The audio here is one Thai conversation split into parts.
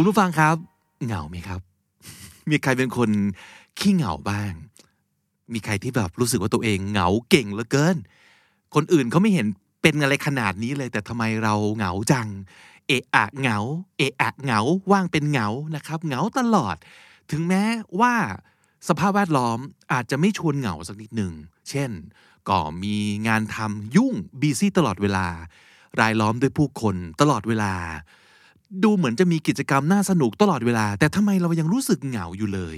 คุณผู้ฟังครับ เหงาไหมครับ มีใครเป็นคนขี้เหงาบ้าง มีใครที่แบบรู้สึกว่าตัวเองเหงาเก่งเหลือเกิน คนอื่นเขาไม่เห็นเป็นอะไรขนาดนี้เลย แต่ทำไมเราเหงาจัง เอะอะเหงา เอะอะเหงา ว่างเป็นเหงานะครับ เหงาตลอด ถึงแม้ว่าสภาพแวดล้อมอาจจะไม่ชวนเหงาสักนิดหนึ่ง เช่น ก็มีงานทำยุ่งบีซี่ตลอดเวลา รายล้อมด้วยผู้คนตลอดเวลา ดูเหมือนจะมีกิจกรรมน่าสนุกตลอดเวลา แต่ทำไมเรายังรู้สึกเหงาอยู่เลย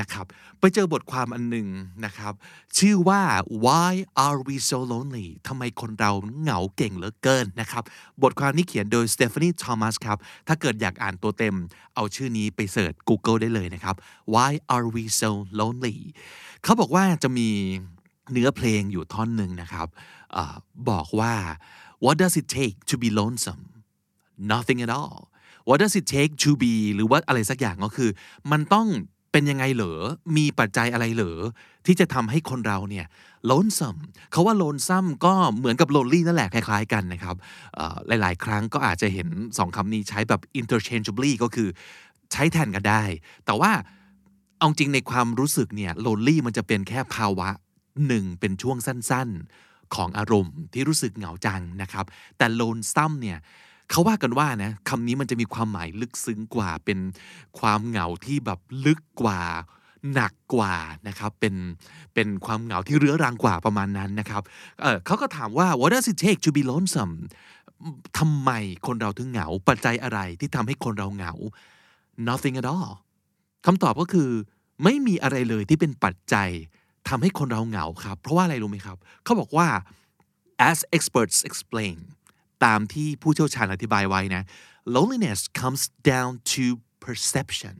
นะครับ ไปเจอบทความอันหนึ่งนะครับ ชื่อว่า why are we so lonely ทำไมคนเราเหงาเก่งเหลือเกินนะครับ บทความนี้เขียนโดย Stephanie Thomas ครับ ถ้าเกิดอยากอ่านตัวเต็ม เอาชื่อนี้ไปเสิร์ช Google ได้เลยนะครับ why are we so lonely เขาบอกว่าจะมีเนื้อเพลงอยู่ท่อนหนึ่งนะครับอบอกว่า what does it take to be lonesome nothing at all what does it take to be หรือว่าอะไรสักอย่างก็คือ มันต้องเป็นยังไงเหรอ มีปัจจัยอะไรเหรอ ที่จะทำให้คนเราเนี่ย lonesome เขาว่า lonesome ก็เหมือนกับ lonely นั่นแหละคล้ายๆกันนะครับ หลายๆ ครั้งก็อาจจะเห็นสองคำนี้ใช้แบบ interchangeably ก็คือใช้แทนกันได้ แต่ว่าเอาจริงในความรู้สึกเนี่ย lonely มันจะเป็นแค่ภาวะหนึ่งเป็นช่วงสั้นๆ ของอารมณ์ที่รู้สึกเหงาจังนะครับ แต่ lonesome เนี่ย เขาว่ากันว่านะคำนี้มันจะมีความหมายลึกซึ้งกว่า เป็นความเหงาที่แบบลึกกว่าหนักกว่านะครับเป็นเป็นความเหงาที่เรื้อรังกว่าประมาณนั้นนะครับเเขาก็ถามว่า what does it take to be lonesome ทำไมคนเราถึงเหงา ปัจจัยอะไรที่ทำให้คนเราเหงา nothing at all คำตอบก็คือ ไม่มีอะไรเลยที่เป็นปัจจัยทำให้คนเราเหงาครับ เพราะว่าอะไรรู้ไหมครับ เขาบอกว่า as experts explain ตามที่ผู้เชี่ยวชาญอธิบายไว้นะ loneliness comes down to perception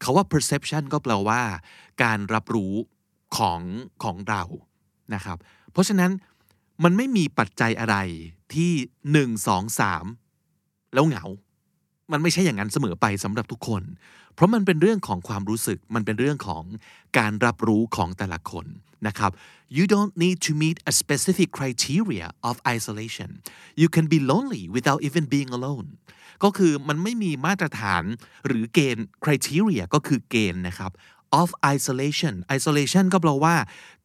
เขาว่า perception ก็แปลว่า การรับรู้ของของเรานะครับ เพราะฉะนั้นมันไม่มีปัจจัยอะไรที่หนึ่งสองสามแล้วเหงา มันไม่ใช่อย่างนั้นเสมอไปสำหรับทุกคน เพราะมันเป็นเรื่องของความรู้สึก มันเป็นเรื่องของการรับรู้ของแต่ละคนนะครับ you don't need to meet a specific criteria of isolation you can be lonely without even being alone ก็คือมันไม่มีมาตรฐานหรือเกณฑ์ criteria ก็คือเกณฑ์นะครับ of isolation isolation ก็แปลว่า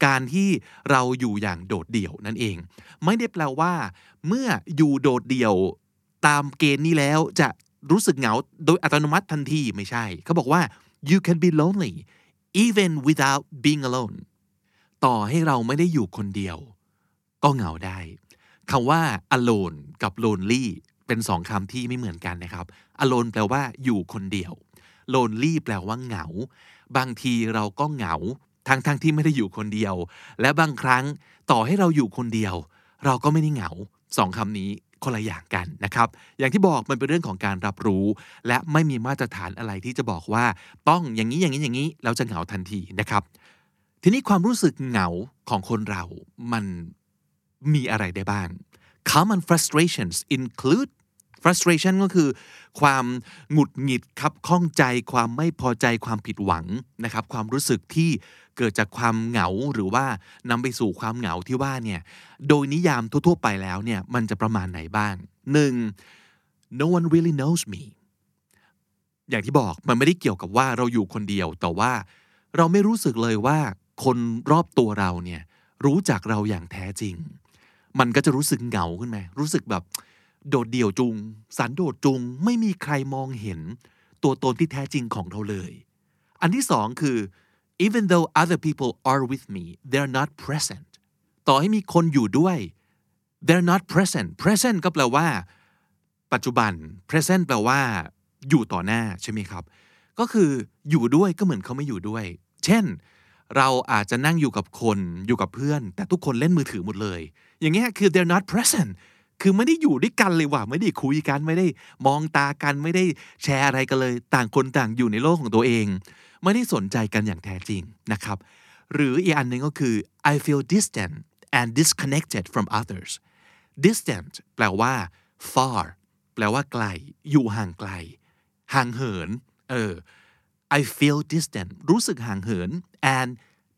การที่เราอยู่อย่างโดดเดี่ยวนั่นเอง ไม่ได้แปลว่า เมื่ออยู่โดดเดี่ยวตามเกณฑ์นี้แล้วจะ รู้สึกเหงาโดยอัตโนมัติทันทีไม่ใช่เขาบอกว่า you can be lonely even without being alone ต่อให้เราไม่ได้อยู่คนเดียว ก็เหงาได้คำว่า alone กับ lonely เป็นสองคำที่ไม่เหมือนกันนะครับ alone แปลว่าอยู่คนเดียว lonely แปลว่าเหงา บางทีเราก็เหงาทั้งทั้งที่ไม่ได้อยู่คนเดียว และบางครั้งต่อให้เราอยู่คนเดียว เราก็ไม่ได้เหงาสองคำนี้ คนละอย่างกันนะครับ อย่างที่บอกมันเป็นเรื่องของการรับรู้ และไม่มีมาตรฐานอะไรที่จะบอกว่า ต้องอย่างนี้อย่างนี้อย่างนี้เราจะเหงาทันทีนะครับ ทีนี้ความรู้สึกเหงาของคนเรา มันมีอะไรได้บ้าง common frustrations include frustration ก็คือ ความหงุดหงิดครับข้องใจ ความไม่พอใจความผิดหวังนะครับ ความรู้สึกที่เกิดจากความเหงาหรือว่านำไปสู่ความเหงาที่ว่าเนี่ยโดยนิยามทั่วๆไปแล้วเนี่ยมันจะประมาณไหนบ้างหนึ่ง no one really knows me อย่างที่บอกมันไม่ได้เกี่ยวกับว่าเราอยู่คนเดียว แต่ว่าเราไม่รู้สึกเลยว่าคนรอบตัวเราเนี่ยรู้จักเราอย่างแท้จริง มันก็จะรู้สึกเหงาขึ้นไหมรู้สึกแบบ โดดเดี่ยวจุง สันโดษจุง ไม่มีใครมองเห็น ตัวตนที่แท้จริงของเราเลย อันที่สองคือ even though other people are with me they're not present ต่อให้มีคนอยู่ด้วย they're not present present ก็แปลว่า ปัจจุบัน present แปลว่า อยู่ต่อหน้าใช่ไหมครับ ก็คืออยู่ด้วยก็เหมือนเขาไม่อยู่ด้วย เช่น เราอาจจะนั่งอยู่กับคนอยู่กับเพื่อน แต่ทุกคนเล่นมือถือหมดเลย อย่างเงี้ยคือ they're not present คือไม่ได้อยู่ด้วยกันเลยว่ะไม่ได้คุยกันไม่ได้มองตากันไม่ได้แชร์อะไรกันเลย ต่างคนต่างอยู่ในโลกของตัวเอง ไม่ได้สนใจกันอย่างแท้จริงนะครับ หรืออีกอันหนึ่งก็คือ I feel distant and disconnected from others distant แปลว่า far แปลว่าไกล อยู่ห่างไกล ห่างเหิน เออ I feel distant รู้สึกห่างเหิน and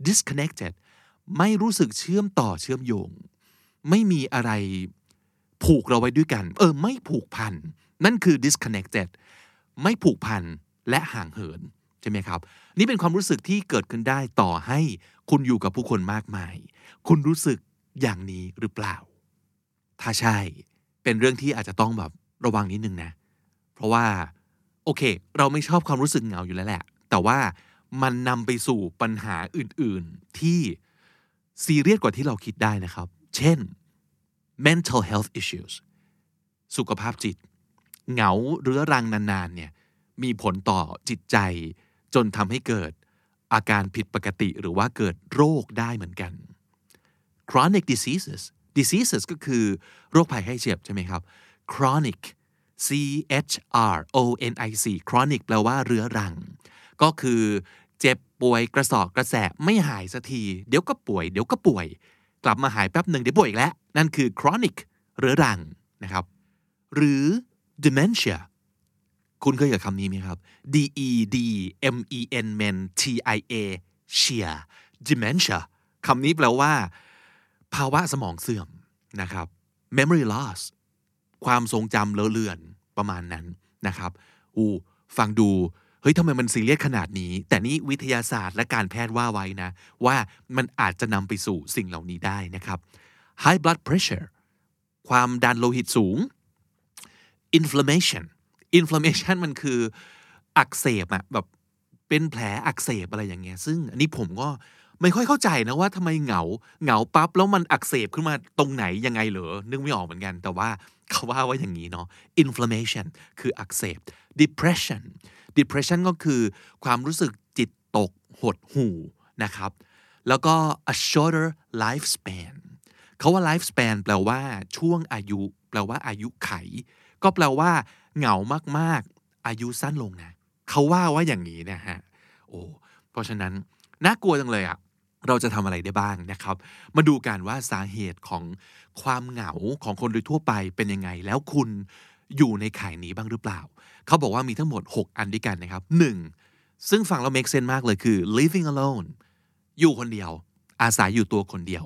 disconnected ไม่รู้สึกเชื่อมต่อเชื่อมโยง ไม่มีอะไร ผูกเราไว้ด้วยกัน เออ ไม่ผูกพัน นั่นคือ disconnected ไม่ผูกพันและห่างเหิน ใช่ไหมครับ นี่เป็นความรู้สึกที่เกิดขึ้นได้ต่อให้คุณอยู่กับผู้คนมากมาย คุณรู้สึกอย่างนี้หรือเปล่า ถ้าใช่ เป็นเรื่องที่อาจจะต้องแบบระวังนิดนึงนะ เพราะว่า โอเค เราไม่ชอบความรู้สึกเหงาอยู่แล้วแหละ แต่ว่ามันนำไปสู่ปัญหาอื่น ๆ ที่ซีเรียสกว่าที่เราคิดได้นะครับ เช่น mental health issues สุขภาพจิต เหงาเรื้อรังนานๆเนี่ยมีผลต่อจิตใจ จนทำให้เกิดอาการผิดปกติหรือว่าเกิดโรคได้เหมือนกัน chronic diseases diseases ก็คือโรคภัยไข้เจ็บใช่ไหมครับ chronic C H R O N I C chronic แปลว่าเรื้อรัง ก็คือเจ็บป่วยกระสอบกระแสะไม่หายสักที เดี๋ยวก็ป่วย เดี๋ยวก็ป่วย กลับมาหายแป๊บหนึ่งเดี๋ยวป่วยอีกแล้ว นั่นคือ chronic เรื้อรังนะครับ หรือ dementia คุณเคยกับคำนี้ไหมครับ D E D M E N men T I A shia dementia คำนี้แปลว่า ภาวะสมองเสื่อมนะครับ memory loss ความทรงจำเลอะเลือนประมาณนั้นนะครับ อูฟังดู เฮ้ยทำไมมันซีเรียสขนาดนี้ แต่นี่วิทยาศาสตร์และการแพทย์ว่าไว้นะ ว่ามันอาจจะนำไปสู่สิ่งเหล่านี้ได้นะครับ high blood pressure ความดันโลหิตสูง inflammation inflammation มันคืออักเสบอะแบบเป็นแผลอักเสบอะไรอย่างเงี้ย ซึ่งอันนี้ผมก็ไม่ค่อยเข้าใจนะว่าทำไมเหงาเหงาปั๊บแล้วมันอักเสบขึ้นมาตรงไหนยังไงเหรอนึกไม่ออกเหมือนกัน แต่ว่าเขาว่าว่าอย่างนี้เนาะ inflammation คืออักเสบ depression depression ก็คือความรู้สึกจิตตกหดหู่นะครับ แล้วก็ a shorter lifespan เขาว่า lifespan แปลว่าช่วงอายุ แปลว่าอายุไข ก็แปลว่า เหงามากๆ อายุสั้นลงนะเขาว่าว่าอย่างนี้นะฮะโอ้เพราะฉะนั้นน่ากลัวจังเลยอะเราจะทำอะไรได้บ้างนะครับ มาดูกันว่าสาเหตุของความเหงาของคนโดยทั่วไปเป็นยังไง แล้วคุณ อยู่ในข่ายนี้บ้างหรือเปล่า เขาบอกว่ามีทั้งหมด 6 อันด้วยกันนะครับ 1. ซึ่งฟังแล้ว make sense มากเลยคือ living alone อยู่คนเดียว อาศัยอยู่ตัวคนเดียว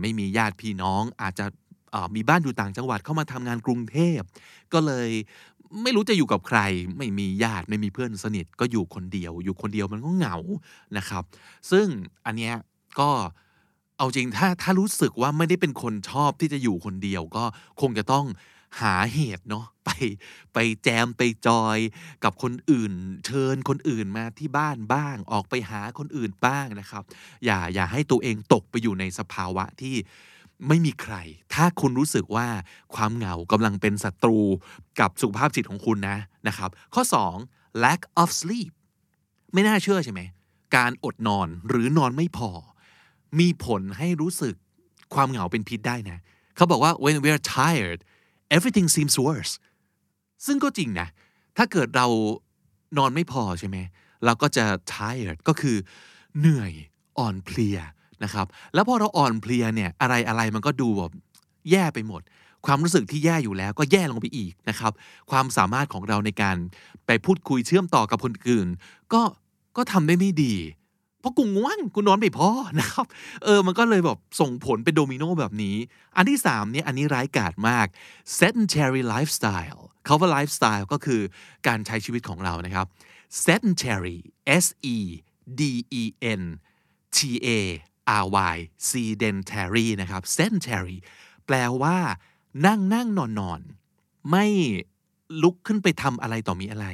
ไม่มีญาติพี่น้อง อาจจะมีบ้านอยู่ต่างจังหวัดเข้ามาทำงานกรุงเทพ ก็เลยไม่รู้จะอยู่กับใคร ไม่มีญาติไม่มีเพื่อนสนิทก็อยู่คนเดียว อยู่คนเดียวมันก็เหงานะครับ ซึ่งอันเนี้ยก็เอาจริงถ้าถ้ารู้สึกว่าไม่ได้เป็นคนชอบที่จะอยู่คนเดียว ก็คงจะต้อง หาเหตุเนาะไปไปแจมไปจอยกับคนอื่น เชิญคนอื่นมาที่บ้านบ้าง ออกไปหาคนอื่นบ้างนะครับ อย่าอย่าให้ตัวเองตกไปอยู่ในสภาวะที่ไม่มีใคร ถ้าคุณรู้สึกว่าความเหงากำลังเป็นศัตรูกับสุขภาพจิตของคุณนะนะครับ ข้อ 2 lack of sleep ไม่น่าเชื่อใช่ไหม การอดนอนหรือนอนไม่พอ มีผลให้รู้สึกความเหงาเป็นพิษได้นะ เขาบอกว่า when we're tired everything seems worse ซึ่งก็จริงนะ ถ้าเกิดเรานอนไม่พอใช่ไหม เราก็จะ tired ก็คือเหนื่อยอ่อนเพลียนะครับ แล้วพอเราอ่อนเพลียเนี่ยอะไรอะไรมันก็ดูแบบแย่ไปหมด ความรู้สึกที่แย่อยู่แล้วก็แย่ลงไปอีกนะครับ ความสามารถของเราในการไปพูดคุยเชื่อมต่อกับคนอื่น ก็ก็ทำได้ไม่ดี เพราะกูง่วงกูนอนไม่พอนะครับ เออมันก็เลยแบบส่งผลเป็นโดมิโนแบบนี้ อันที่สามเนี่ยอันนี้ร้ายกาจมาก sedentary lifestyle เขาว่า lifestyle ก็คือการใช้ชีวิตของเรานะครับ sedentary S E D E N T A R Y sedentary นะครับ sedentary แปลว่า นั่งนั่งนอนนอนไม่ลุกขึ้นไปทำอะไรต่อมีอะไร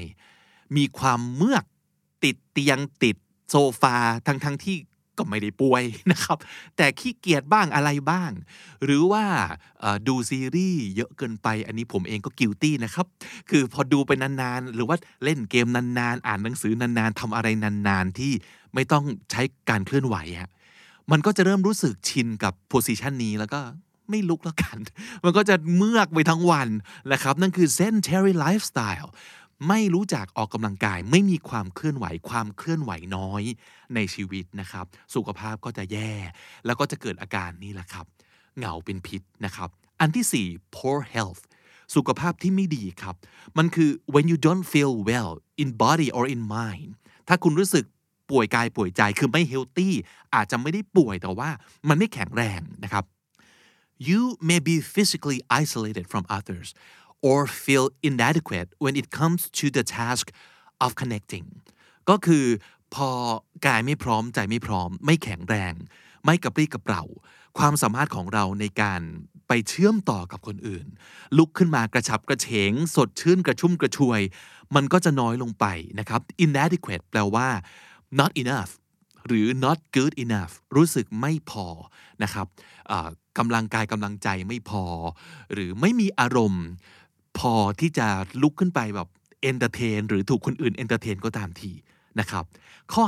มีความเมือกติดเตียงติด โซฟาทั้งทั้งที่ก็ไม่ได้ป่วยนะครับ แต่ขี้เกียจบ้างอะไรบ้าง หรือว่าดูซีรีส์เยอะเกินไป อันนี้ผมเองก็กิลตี้นะครับ คือพอดูไปนานๆ หรือว่าเล่นเกมนานๆ อ่านหนังสือนานๆทำอะไรนานๆ ที่ไม่ต้องใช้การเคลื่อนไหวฮะมันก็จะเริ่มรู้สึกชินกับโพสิชันนี้แล้วก็ไม่ลุกแล้วกัน มันก็จะเมือกไปทั้งวันนะครับ นั่นคือ sedentary lifestyle ไม่รู้จักออกกำลังกาย ไม่มีความเคลื่อนไหวความเคลื่อนไหวน้อยในชีวิตนะครับ สุขภาพก็จะแย่ แล้วก็จะเกิดอาการนี้แหละครับ เหงาเป็นพิษนะครับ อันที่ 4 poor health สุขภาพที่ไม่ดีครับ มันคือ when you don't feel well in body or in mind ถ้าคุณรู้สึกป่วยกายป่วยใจคือไม่ healthy อาจจะไม่ได้ป่วยแต่ว่ามันไม่แข็งแรงนะครับ you may be physically isolated from others or feel inadequate when it comes to the task of connecting ก็คือพอกายไม่พร้อมใจไม่พร้อม ไม่แข็งแรง ไม่กระปรี้กระเปร่า ความสามารถของเราในการไปเชื่อมต่อกับคนอื่น ลุกขึ้นมากระฉับกระเฉง สดชื่นกระชุ่มกระชวย มันก็จะน้อยลงไปนะครับ inadequate แปลว่า not enough หรือ not good enough รู้สึกไม่พอนะครับกำลังกายกำลังใจไม่พอ หรือไม่มีอารมณ์ พอที่จะลุกขึ้นไปแบบ entertain หรือถูกคนอื่น entertain ก็ตามทีนะครับ ข้อ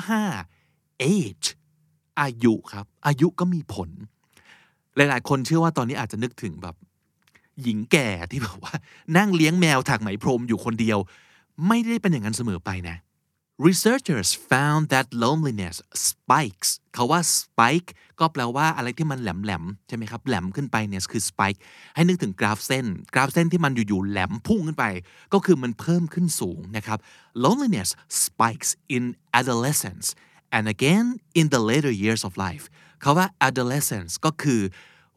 5 age อายุครับ อายุก็มีผล หลาย ๆ คนเชื่อว่าตอนนี้อาจจะนึกถึงแบบ หญิงแก่ที่แบบว่า นั่งเลี้ยงแมวถักไหมพรมอยู่คนเดียว ไม่ได้เป็นอย่างนั้นเสมอไปนะ researchers found that loneliness spikes เขาว่า spike ก็แปลว่าอะไรที่มันแหลมๆใช่ไหมครับ แหลมขึ้นไปเนี่ยคือ spike ให้นึกถึงกราฟเส้น กราฟเส้นที่มันอยู่ๆแหลมพุ่งขึ้นไป ก็คือมันเพิ่มขึ้นสูงนะครับ loneliness spikes in adolescence and again in the later years of life เขาว่า adolescence ก็คือ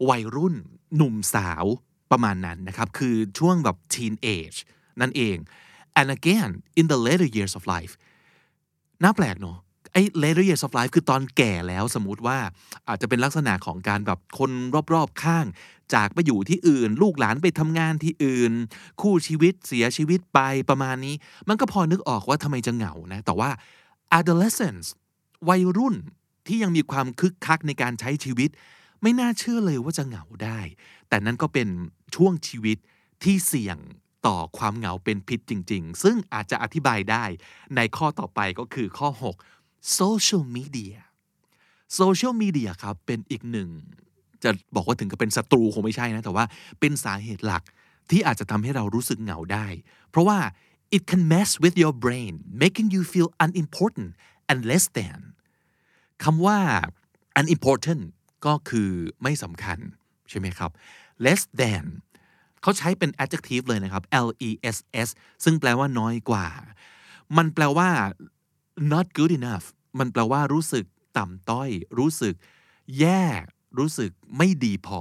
วัยรุ่นหนุ่มสาวประมาณนั้นนะครับ คือช่วงแบบ teenage นั่นเอง and again in the later years of life น่าแปลกเนาะไอ้ later years of life คือตอนแก่แล้วสมมติว่าอาจจะเป็นลักษณะของการแบบคนรอบๆข้าง จากไปอยู่ที่อื่น ลูกหลานไปทำงานที่อื่น คู่ชีวิตเสียชีวิตไปประมาณนี้ มันก็พอนึกออกว่าทำไมจะเหงานะ แต่ว่า adolescence วัยรุ่นที่ยังมีความคึกคักในการใช้ชีวิต ไม่น่าเชื่อเลยว่าจะเหงาได้ แต่นั่นก็เป็นช่วงชีวิตที่เสี่ยง ต่อความเหงาเป็นพิษจริง ๆ ซึ่งอาจจะอธิบายได้ในข้อต่อไปก็คือข้อ 6 social media social media ครับเป็นอีกหนึ่ง จะบอกว่าถึงกับเป็นศัตรูคงไม่ใช่นะ แต่ว่าเป็นสาเหตุหลักที่อาจจะทำให้เรารู้สึกเหงาได้ เพราะว่า it can mess with your brain making you feel unimportant and less than คำว่า unimportant ก็คือไม่สำคัญ ใช่ไหมครับ less than เขาใช้เป็น adjective เลยนะครับ L E S S ซึ่งแปลว่าน้อยกว่า มันแปลว่า not good enough มันแปลว่ารู้สึกต่ำต้อย รู้สึกแย่ รู้สึกไม่ดีพอ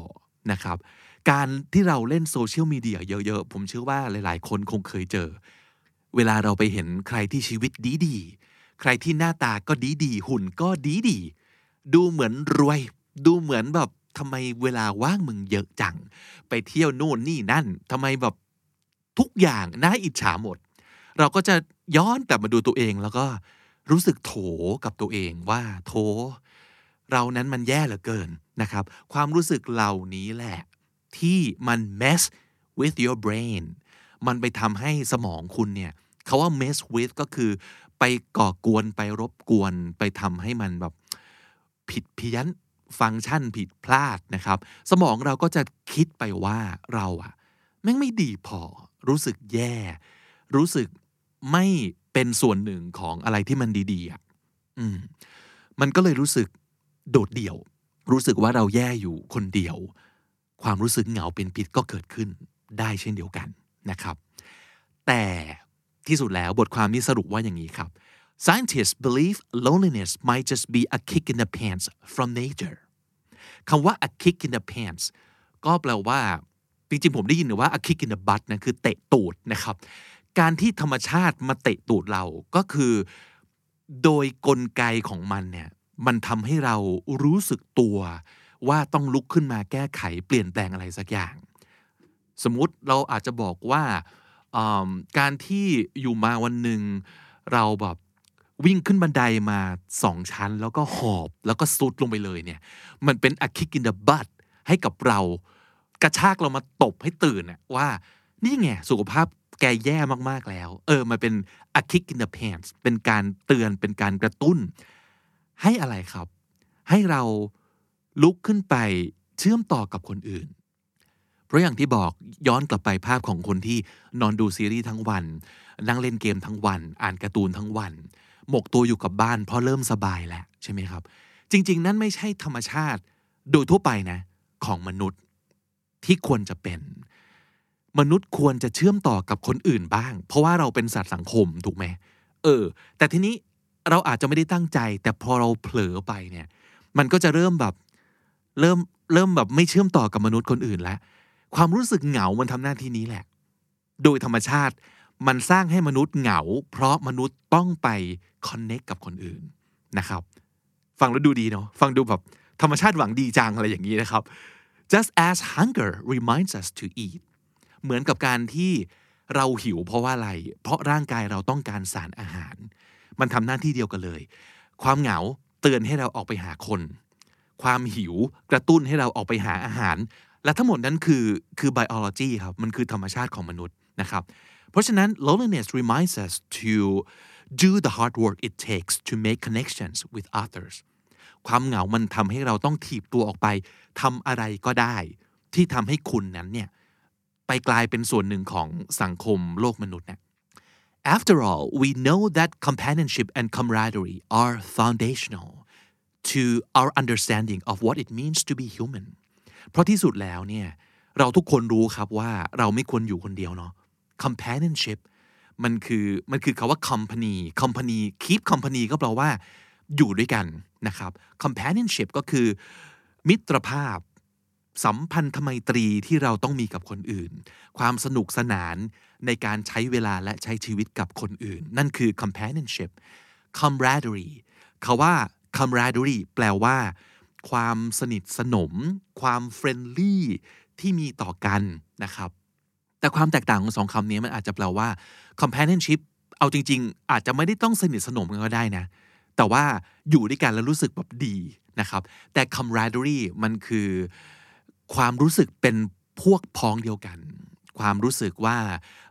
นะครับ การที่เราเล่นโซเชียลมีเดียเยอะๆ ผมเชื่อว่าหลายๆ คนคงเคยเจอ เวลาเราไปเห็นใครที่ชีวิตดีๆ ใครที่หน้าตาก็ดีๆ หุ่นก็ดีๆ ดูเหมือนรวย ดูเหมือนแบบ ทำไมเวลาว่างมึงเยอะจัง ไปเที่ยวโน่นนี่นั่นทำไมแบบทุกอย่างน่าอิจฉาหมด เราก็จะย้อนกลับมาดูตัวเองแล้วก็รู้สึกโถกับตัวเองว่าโถ เรานั้นมันแย่เหลือเกินนะครับ ความรู้สึกเหล่านี้แหละ ที่มัน mess with your brain มันไปทำให้สมองคุณเนี่ยเขาว่า mess with ก็คือ ไปก่อกวนไปรบกวน ไปทำให้มันแบบผิดเพี้ยน ฟังก์ชันผิดพลาดนะครับ สมองเราก็จะคิดไปว่าเราอะแม่งไม่ดีพอ รู้สึกแย่ รู้สึกไม่เป็นส่วนหนึ่งของอะไรที่มันดีๆอะอืมมันก็เลยรู้สึกโดดเดี่ยว รู้สึกว่าเราแย่อยู่คนเดียว ความรู้สึกเหงาเป็นพิษก็เกิดขึ้นได้เช่นเดียวกันนะครับ แต่ที่สุดแล้วบทความนี้สรุปว่าอย่างนี้ครับ Scientists believe loneliness might just be a kick in the pants from nature คำว่า a kick in the pants ก็แปลว่า จริงๆ ผมได้ยินว่า a kick in the butt นะคือเตะตูดนะครับ การที่ธรรมชาติมาเตะตูดเราก็คือ โดยกลไกของมันเนี่ย มันทำให้เรารู้สึกตัว ว่าต้องลุกขึ้นมาแก้ไขเปลี่ยนแปลงอะไรสักอย่าง สมมุติเราอาจจะบอกว่าการที่อยู่มาวันหนึ่งเราแบบ วิ่งขึ้นบันไดมาสองชั้น แล้วก็หอบแล้วก็ซุดลงไปเลยเนี่ยมันเป็น a kick in the butt ให้กับเรา กระชากเรามาตบให้ตื่นอะว่านี่ไงสุขภาพแกแย่มากๆแล้ว เออมันเป็น a kick in the pants เป็นการเตือนเป็นการกระตุ้น ให้อะไรครับ ให้เราลุกขึ้นไปเชื่อมต่อกับคนอื่น เพราะอย่างที่บอกย้อนกลับไปภาพของคนที่นอนดูซีรีส์ทั้งวัน นั่งเล่นเกมทั้งวัน อ่านการ์ตูนทั้งวัน หมกตัวอยู่กับบ้าน เพราะเริ่มสบายแล้วใช่ไหมครับ จริง ๆ นั่นไม่ใช่ธรรมชาติโดยทั่วไปนะของมนุษย์ที่ควรจะเป็น มนุษย์ควรจะเชื่อมต่อกับคนอื่นบ้าง เพราะว่าเราเป็นสัตว์สังคมถูกไหมเออ แต่ทีนี้เราอาจจะไม่ได้ตั้งใจ แต่พอเราเผลอไปเนี่ย มันก็จะเริ่มแบบเริ่มเริ่มแบบไม่เชื่อมต่อกับมนุษย์คนอื่นแล้ว ความรู้สึกเหงามันทำหน้าที่นี้แหละ โดยธรรมชาติ มันสร้างให้มนุษย์เหงา เพราะมนุษย์ต้องไปคอนเน็กกับคนอื่นนะครับ ฟังแล้วดูดีเนาะฟังดูแบบธรรมชาติหวังดีจังอะไรอย่างนี้นะครับ just as hunger reminds us to eat เหมือนกับการที่เราหิวเพราะว่าอะไร เพราะร่างกายเราต้องการสารอาหาร มันทำหน้าที่เดียวกันเลย ความเหงาเตือนให้เราออกไปหาคน ความหิวกระตุ้นให้เราออกไปหาอาหาร และทั้งหมดนั้นคือคือ biology ครับ มันคือธรรมชาติของมนุษย์นะครับ เพราะฉะนั้น loneliness reminds us to do the hard work it takes to make connections with others ความเหงามันทำให้เราต้องถีบตัวออกไปทำอะไรก็ได้ ที่ทำให้คุณนั้นเนี่ยไปกลายเป็นส่วนหนึ่งของสังคมโลกมนุษย์เนี่ย After all we know that companionship and camaraderie are foundational to our understanding of what it means to be human เพราะที่สุดแล้วเนี่ยเราทุกคนรู้ครับว่าเราไม่ควรอยู่คนเดียวเนาะ companionship มันคือมันคือคาว่า company company keep company ก็แปลว่าอยู่ด้วยกันนะครับ companionship ก็คือ มิตรภาพ สัมพันธไมตรีที่เราต้องมีกับคนอื่น ความสนุกสนานในการใช้เวลาและใช้ชีวิตกับคนอื่น นั่นคือ companionship camaraderie คาว่า camaraderie แปลว่า ความสนิทสนม ความ friendly ที่มีต่อกันนะครับ แต่ความแตกต่างของสองคำนี้มันอาจจะแปลว่า companionship เอาจริง ๆ อาจจะไม่ได้ต้องสนิทสนมกันก็ได้นะ แต่ว่าอยู่ด้วยกันแล้วรู้สึกแบบดีนะครับ แต่ camaraderie มันคือความรู้สึกเป็นพวกพ้องเดียวกัน ความรู้สึกว่า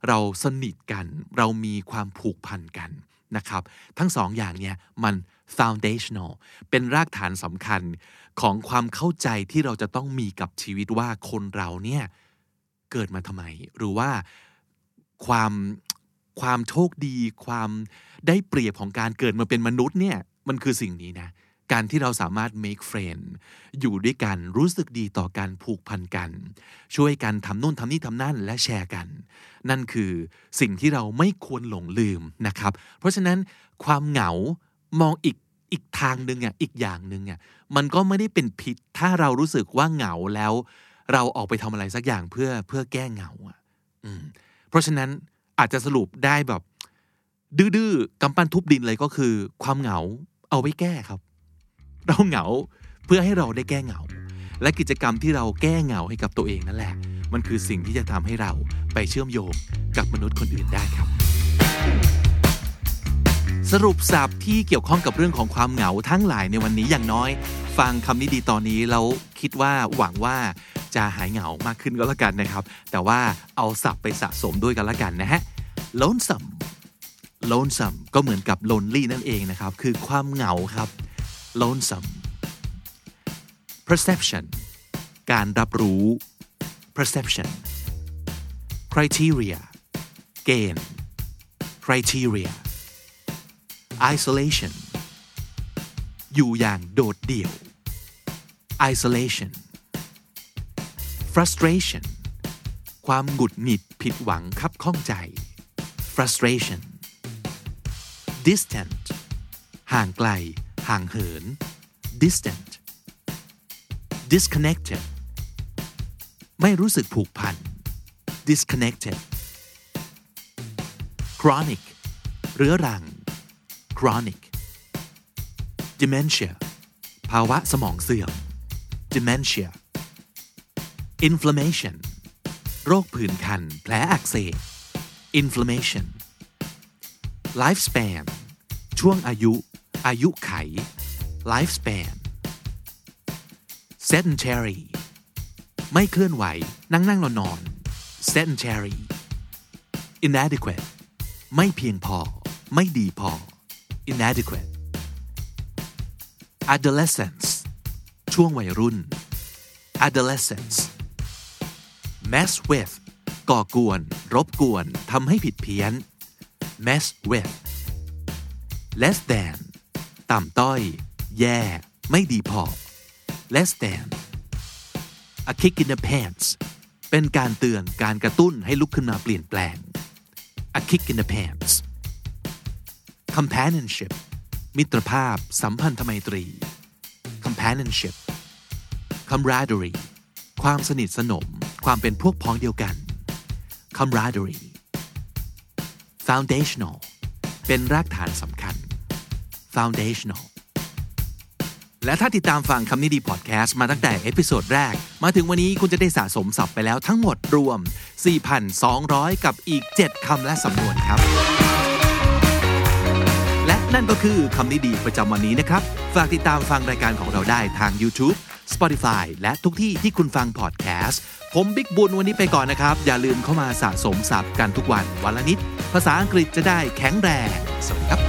เราสนิทกัน เรามีความผูกพันกันนะครับ ทั้งสองอย่างเนี่ยมัน foundational เป็นรากฐานสำคัญของความเข้าใจที่เราจะต้องมีกับชีวิตว่าคนเราเนี่ย เกิดมาทำไม หรือว่าความความโชคดี ความได้เปรียบของการเกิดมาเป็นมนุษย์เนี่ยมันคือสิ่งนี้นะ การที่เราสามารถ make friend อยู่ด้วยกันรู้สึกดีต่อกันผูกพันกัน ช่วยกันทำนู่นทำนี่ทำนั่นและแชร์กัน นั่นคือสิ่งที่เราไม่ควรหลงลืมนะครับ เพราะฉะนั้นความเหงามองอีกอีกทางหนึ่งอะอีกอย่างหนึ่งอะมันก็ไม่ได้เป็นพิษถ้าเรารู้สึกว่าเหงาแล้ว เราออกไปทำอะไรสักอย่างเพื่อเพื่อแก้เหงาอะเพราะฉะนั้นอาจจะสรุปได้แบบ ดื้อๆกำปั้นทุบดินเลยก็คือ ความเหงาเอาไว้แก้ครับ เราเหงาเพื่อให้เราได้แก้เหงา และกิจกรรมที่เราแก้เหงาให้กับตัวเองนั่นแหละ มันคือสิ่งที่จะทำให้เราไปเชื่อมโยงกับมนุษย์คนอื่นได้ครับ สรุปสับที่เกี่ยวข้องกับเรื่องของความเหงาทั้งหลายในวันนี้อย่างน้อย ฟังคำนี้ดีตอนนี้แล้วคิดว่าหวังว่าจะหายเหงามากขึ้นก็แล้วกันนะครับ แต่ว่าเอาสับไปสะสมด้วยกันแล้วกันนะฮะ lonesome lonesome ก็เหมือนกับ lonely นั่นเองนะครับ คือความเหงาครับ lonesome perception การรับรู้ perception criteria เกณฑ์ criteria isolation อยู่อย่างโดดเดี่ยว isolation frustration ความหงุดหงิดผิดหวังคับข้องใจ frustration distant ห่างไกล ห่างเหิน distant disconnected ไม่รู้สึกผูกพัน disconnected chronic เรื้อรัง chronic dementia ภาวะสมองเสื่อม dementia inflammation โรคผื่นคัน แผลอักเสบ inflammation lifespan ช่วงอายุ อายุไข lifespan sedentary ไม่เคลื่อนไหว นั่งนั่งนอนนอน sedentary inadequate ไม่เพียงพอ ไม่ดีพอ inadequate adolescence ช่วงวัยรุ่น adolescence mess with ก่อกวน รบกวน ทำให้ผิดเพี้ยน mess with less than ต่ำต้อย แย่ ไม่ดีพอ less than a kick in the pants เป็นการเตือนการกระตุ้นให้ลุกขึ้นมาเปลี่ยนแปลง a kick in the pants companionship มิตรภาพ สัมพันธไมตรี companionship camaraderie ความสนิทสนม ความเป็นพวกพ้องเดียวกัน camaraderie foundational เป็นรากฐานสำคัญ foundational และถ้าติดตามฟังคำนี้ดีพอดแคสต์มาตั้งแต่ episode แรก มาถึงวันนี้คุณจะได้สะสมศัพท์ไปแล้วทั้งหมดรวม 4,200 กับอีก 7 คำและสำนวนครับ นั่นก็คือคำนี้ดีประจำวันนี้นะครับ ฝากติดตามฟังรายการของเราได้ทาง YouTube Spotify และทุกที่ที่คุณฟังพอดแคสต์ผมบิ๊กบุญวันนี้ไปก่อนนะครับ อย่าลืมเข้ามาสะสมศัพท์กันทุกวันวันละนิด ภาษาอังกฤษจะได้แข็งแรง สวัสดีครับ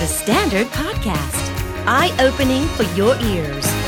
The Standard Podcast, eye opening for your ears.